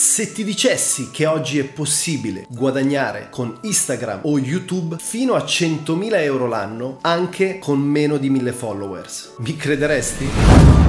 Se ti dicessi che oggi è possibile guadagnare con Instagram o YouTube fino a 100.000 euro l'anno anche con meno di 1000 followers, mi crederesti?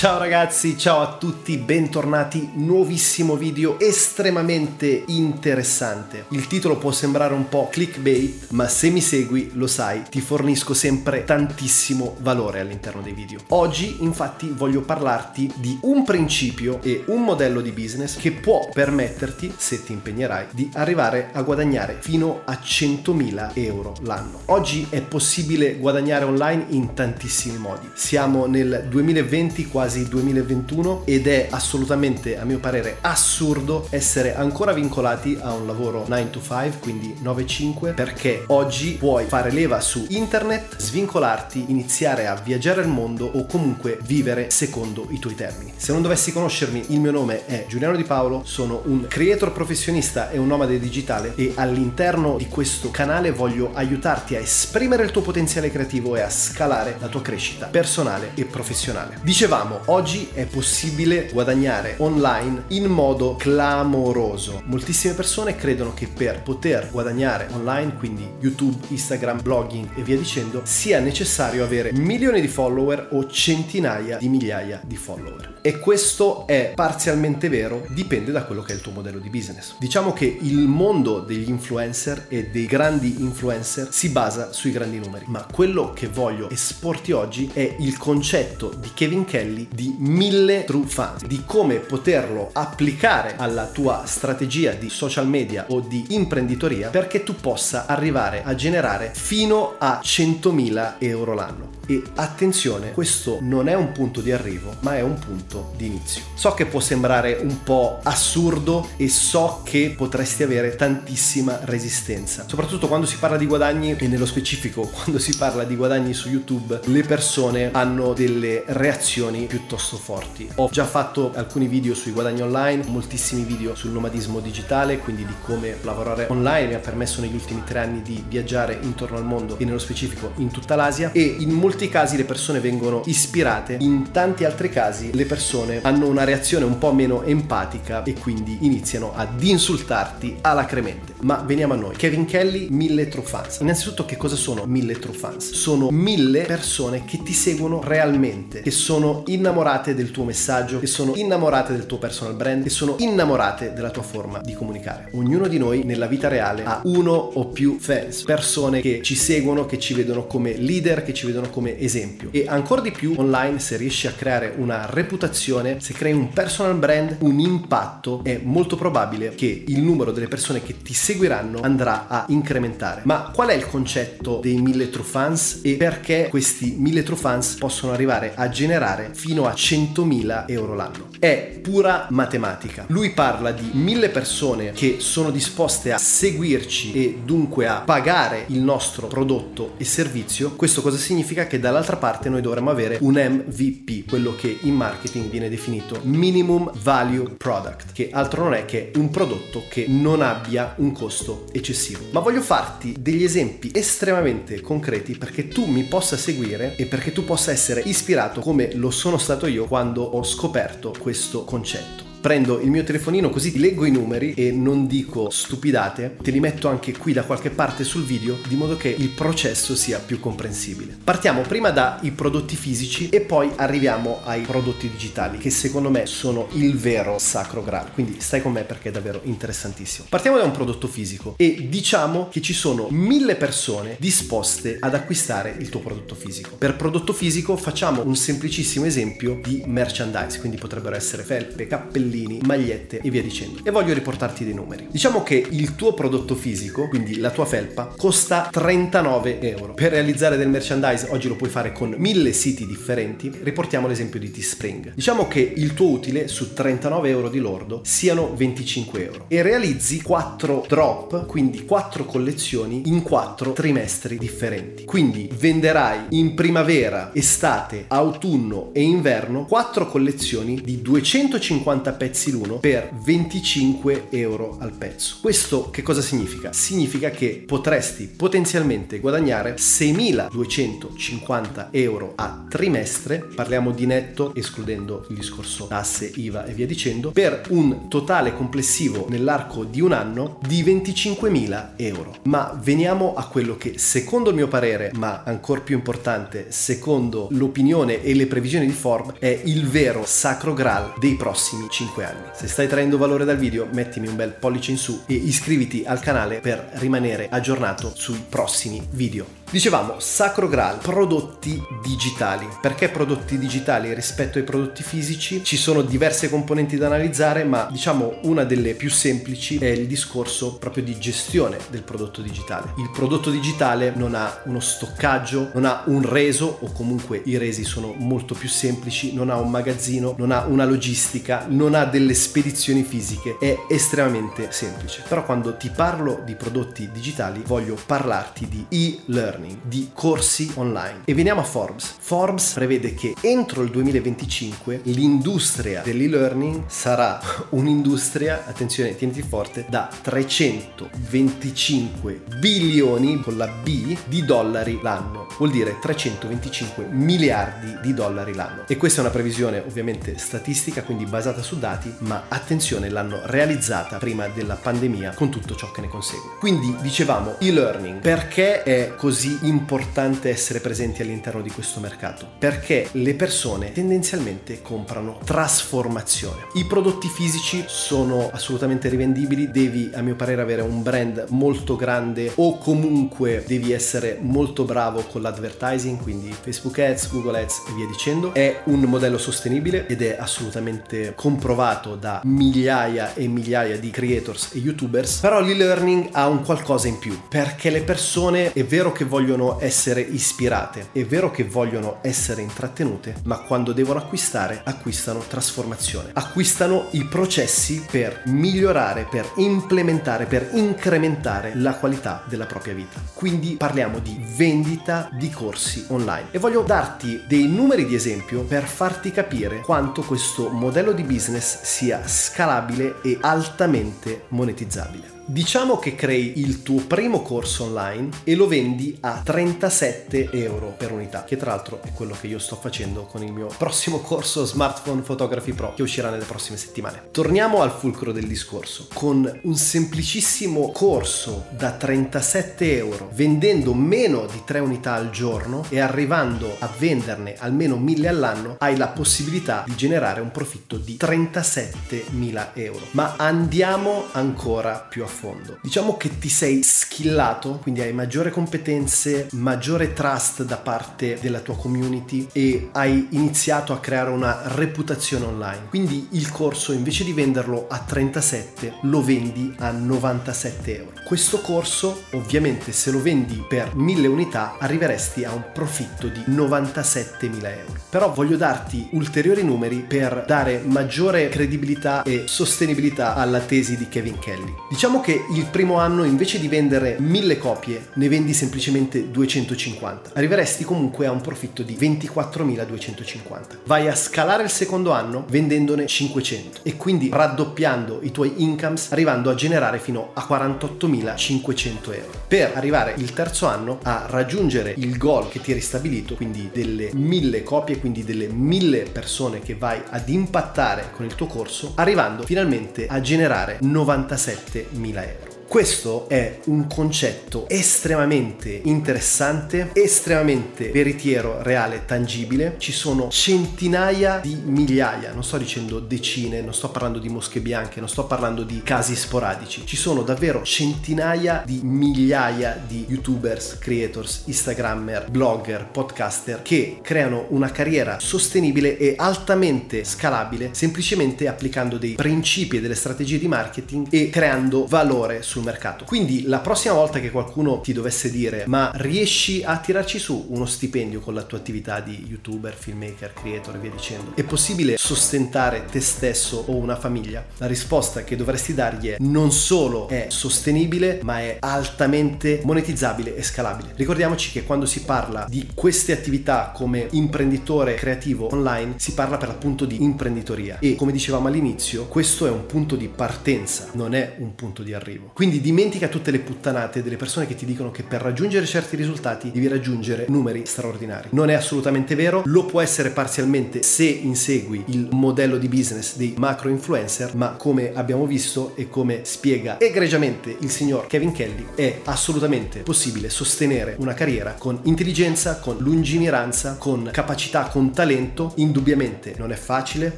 Ciao ragazzi, ciao a tutti, bentornati, nuovissimo video estremamente interessante. Il titolo può sembrare un po' clickbait, ma se mi segui lo sai, ti fornisco sempre tantissimo valore all'interno dei video. Oggi infatti voglio parlarti di un principio e un modello di business che può permetterti, se ti impegnerai, di arrivare a guadagnare fino a 100.000 euro l'anno. Oggi è possibile guadagnare online in tantissimi modi. Siamo nel 2020 quasi quasi 2021 ed è assolutamente, a mio parere, assurdo essere ancora vincolati a un lavoro 9 to 5, quindi 9-5, perché oggi puoi fare leva su internet, svincolarti, iniziare a viaggiare il mondo o comunque vivere secondo i tuoi termini. Se non dovessi conoscermi, il mio nome è Giuliano Di Paolo, sono un creator professionista e un nomade digitale e all'interno di questo canale voglio aiutarti a esprimere il tuo potenziale creativo e a scalare la tua crescita personale e professionale. Dicevamo, oggi è possibile guadagnare online in modo clamoroso. Moltissime persone credono che per poter guadagnare online, quindi YouTube, Instagram, blogging e via dicendo, sia necessario avere milioni di follower o centinaia di migliaia di follower. E questo è parzialmente vero, dipende da quello che è il tuo modello di business. Diciamo che il mondo degli influencer e dei grandi influencer si basa sui grandi numeri, ma quello che voglio esporti oggi è il concetto di Kevin Kelly di mille fans, di come poterlo applicare alla tua strategia di social media o di imprenditoria perché tu possa arrivare a generare fino a 100.000 euro l'anno. E attenzione, questo non è un punto di arrivo, ma è un punto di inizio. So che può sembrare un po' assurdo e so che potresti avere tantissima resistenza, soprattutto quando si parla di guadagni e nello specifico quando si parla di guadagni su YouTube, le persone hanno delle reazioni piuttosto forti. Ho già fatto alcuni video sui guadagni online, moltissimi video sul nomadismo digitale, quindi di come lavorare online mi ha permesso negli ultimi tre anni di viaggiare intorno al mondo e nello specifico in tutta l'Asia e in molti molti casi le persone vengono ispirate, in tanti altri casi le persone hanno una reazione un po' meno empatica e quindi iniziano ad insultarti alacremente. Ma veniamo a noi. Kevin Kelly, mille true fans. Innanzitutto che cosa sono mille true fans? Sono mille persone che ti seguono realmente, che sono innamorate del tuo messaggio, che sono innamorate del tuo personal brand, che sono innamorate della tua forma di comunicare. Ognuno di noi nella vita reale ha uno o più fans, persone che ci seguono, che ci vedono come leader, che ci vedono come esempio e ancora di più online se riesci a creare una reputazione, se crei un personal brand, un impatto, è molto probabile che il numero delle persone che ti seguiranno andrà a incrementare. Ma qual è il concetto dei mille true fans e perché questi mille true fans possono arrivare a generare fino a 100.000 euro l'anno? È pura matematica. Lui parla di mille persone che sono disposte a seguirci e dunque a pagare il nostro prodotto e servizio. Questo cosa significa? Che dall'altra parte noi dovremmo avere un MVP, quello che in marketing viene definito minimum value product, che altro non è che un prodotto che non abbia un costo eccessivo. Ma voglio farti degli esempi estremamente concreti perché tu mi possa seguire e perché tu possa essere ispirato come lo sono stato io quando ho scoperto questo concetto prendo il mio telefonino così leggo i numeri e non dico stupidate, te li metto anche qui da qualche parte sul video di modo che il processo sia più comprensibile. Partiamo prima dai prodotti fisici e poi arriviamo ai prodotti digitali che secondo me sono il vero sacro graal, quindi stai con me perché è davvero interessantissimo. Partiamo da un prodotto fisico e diciamo che ci sono mille persone disposte ad acquistare il tuo prodotto fisico. Per prodotto fisico facciamo un semplicissimo esempio di merchandise, quindi potrebbero essere felpe, cappellini, cappellini, magliette e via dicendo. E voglio riportarti dei numeri. Diciamo che il tuo prodotto fisico, quindi la tua felpa, costa 39 euro. Per realizzare del merchandise oggi lo puoi fare con mille siti differenti. Riportiamo l'esempio di Teespring. Diciamo che il tuo utile su 39 euro di lordo siano 25 euro e realizzi 4 drop, quindi 4 collezioni in 4 trimestri differenti. Quindi venderai in primavera, estate, autunno e inverno 4 collezioni di 250 pezzi l'uno per 25 euro al pezzo. Questo che cosa significa? Significa che potresti potenzialmente guadagnare 6.250 euro a trimestre, parliamo di netto escludendo il discorso tasse, IVA e via dicendo, per un totale complessivo nell'arco di un anno di 25.000 euro. Ma veniamo a quello che secondo il mio parere, ma ancora più importante, secondo l'opinione e le previsioni di Forbes, è il vero sacro graal dei prossimi 5 anni. Se stai traendo valore dal video, mettimi un bel pollice in su e iscriviti al canale per rimanere aggiornato sui prossimi video. Dicevamo, Sacro Graal, prodotti digitali. Perché prodotti digitali rispetto ai prodotti fisici? Ci sono diverse componenti da analizzare, ma diciamo una delle più semplici è il discorso proprio di gestione del prodotto digitale. Il prodotto digitale non ha uno stoccaggio, non ha un reso o comunque i resi sono molto più semplici, non ha un magazzino, non ha una logistica, non ha delle spedizioni fisiche, è estremamente semplice. Però quando ti parlo di prodotti digitali voglio parlarti di e-learning learning, di corsi online. E veniamo a Forbes. Forbes prevede che entro il 2025 l'industria dell'e-learning sarà un'industria, attenzione, tieniti forte, da 325 bilioni con la B di dollari l'anno. Vuol dire 325 miliardi di dollari l'anno. E questa è una previsione ovviamente statistica, quindi basata su dati, ma attenzione, l'hanno realizzata prima della pandemia con tutto ciò che ne consegue. Quindi dicevamo e-learning, perché è così importante essere presenti all'interno di questo mercato? Perché le persone tendenzialmente comprano trasformazione. I prodotti fisici sono assolutamente rivendibili, devi a mio parere avere un brand molto grande o comunque devi essere molto bravo con l'advertising, quindi Facebook Ads, Google Ads e via dicendo. È un modello sostenibile ed è assolutamente comprovato da migliaia e migliaia di creators e youtubers, però l'e-learning ha un qualcosa in più, perché le persone è vero che vogliono vogliono essere ispirate, è vero che vogliono essere intrattenute, ma quando devono acquistare acquistano trasformazione, acquistano i processi per migliorare, per implementare, per incrementare la qualità della propria vita. Quindi parliamo di vendita di corsi online e voglio darti dei numeri di esempio per farti capire quanto questo modello di business sia scalabile e altamente monetizzabile. Diciamo che crei il tuo primo corso online e lo vendi a 37 euro per unità, che tra l'altro è quello che io sto facendo con il mio prossimo corso Smartphone Photography Pro che uscirà nelle prossime settimane. Torniamo al fulcro del discorso. Con un semplicissimo corso da 37 euro, vendendo meno di 3 unità al giorno e arrivando a venderne almeno 1000 all'anno, hai la possibilità di generare un profitto di 37.000 euro. Ma andiamo ancora più a fondo fondo. Diciamo che ti sei skillato, quindi hai maggiore competenze, maggiore trust da parte della tua community e hai iniziato a creare una reputazione online. Quindi il corso invece di venderlo a 37 lo vendi a 97 euro. Questo corso ovviamente se lo vendi per 1000 unità arriveresti a un profitto di 97.000 euro. Però voglio darti ulteriori numeri per dare maggiore credibilità e sostenibilità alla tesi di Kevin Kelly. Diciamo che che il primo anno invece di vendere 1000 copie ne vendi semplicemente 250. Arriveresti comunque a un profitto di 24.250. Vai a scalare il secondo anno vendendone 500 e quindi raddoppiando i tuoi incomes arrivando a generare fino a 48.500 euro. Per arrivare il terzo anno a raggiungere il goal che ti eri stabilito, quindi delle 1000 copie, quindi delle 1000 persone che vai ad impattare con il tuo corso, arrivando finalmente a generare 97.000 euro. Questo è un concetto estremamente interessante, estremamente veritiero, reale, tangibile. Ci sono centinaia di migliaia, non sto dicendo decine, non sto parlando di mosche bianche, non sto parlando di casi sporadici. Ci sono davvero centinaia di migliaia di youtubers, creators, instagrammer, blogger, podcaster che creano una carriera sostenibile e altamente scalabile semplicemente applicando dei principi e delle strategie di marketing e creando valore sul sul mercato. Quindi la prossima volta che qualcuno ti dovesse dire ma riesci a tirarci su uno stipendio con la tua attività di youtuber, filmmaker, creator e via dicendo, è possibile sostentare te stesso o una famiglia? La risposta che dovresti dargli è non solo è sostenibile ma è altamente monetizzabile e scalabile. Ricordiamoci che quando si parla di queste attività come imprenditore creativo online si parla per l'appunto di imprenditoria e come dicevamo all'inizio questo è un punto di partenza, non è un punto di arrivo. Quindi dimentica tutte le puttanate delle persone che ti dicono che per raggiungere certi risultati devi raggiungere numeri straordinari. Non è assolutamente vero, lo può essere parzialmente se insegui il modello di business dei macro influencer, ma come abbiamo visto e come spiega egregiamente il signor Kevin Kelly, è assolutamente possibile sostenere una carriera con intelligenza, con lungimiranza, con capacità, con talento. Indubbiamente non è facile,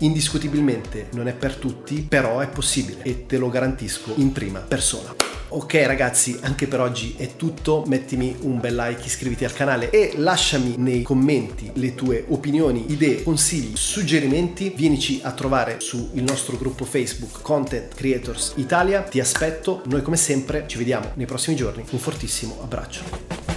indiscutibilmente non è per tutti, però è possibile e te lo garantisco in prima persona. Ok ragazzi, anche per oggi è tutto, mettimi un bel like, iscriviti al canale e lasciami nei commenti le tue opinioni, idee, consigli, suggerimenti, vienici a trovare sul nostro gruppo Facebook Content Creators Italia, ti aspetto, noi come sempre ci vediamo nei prossimi giorni, un fortissimo abbraccio.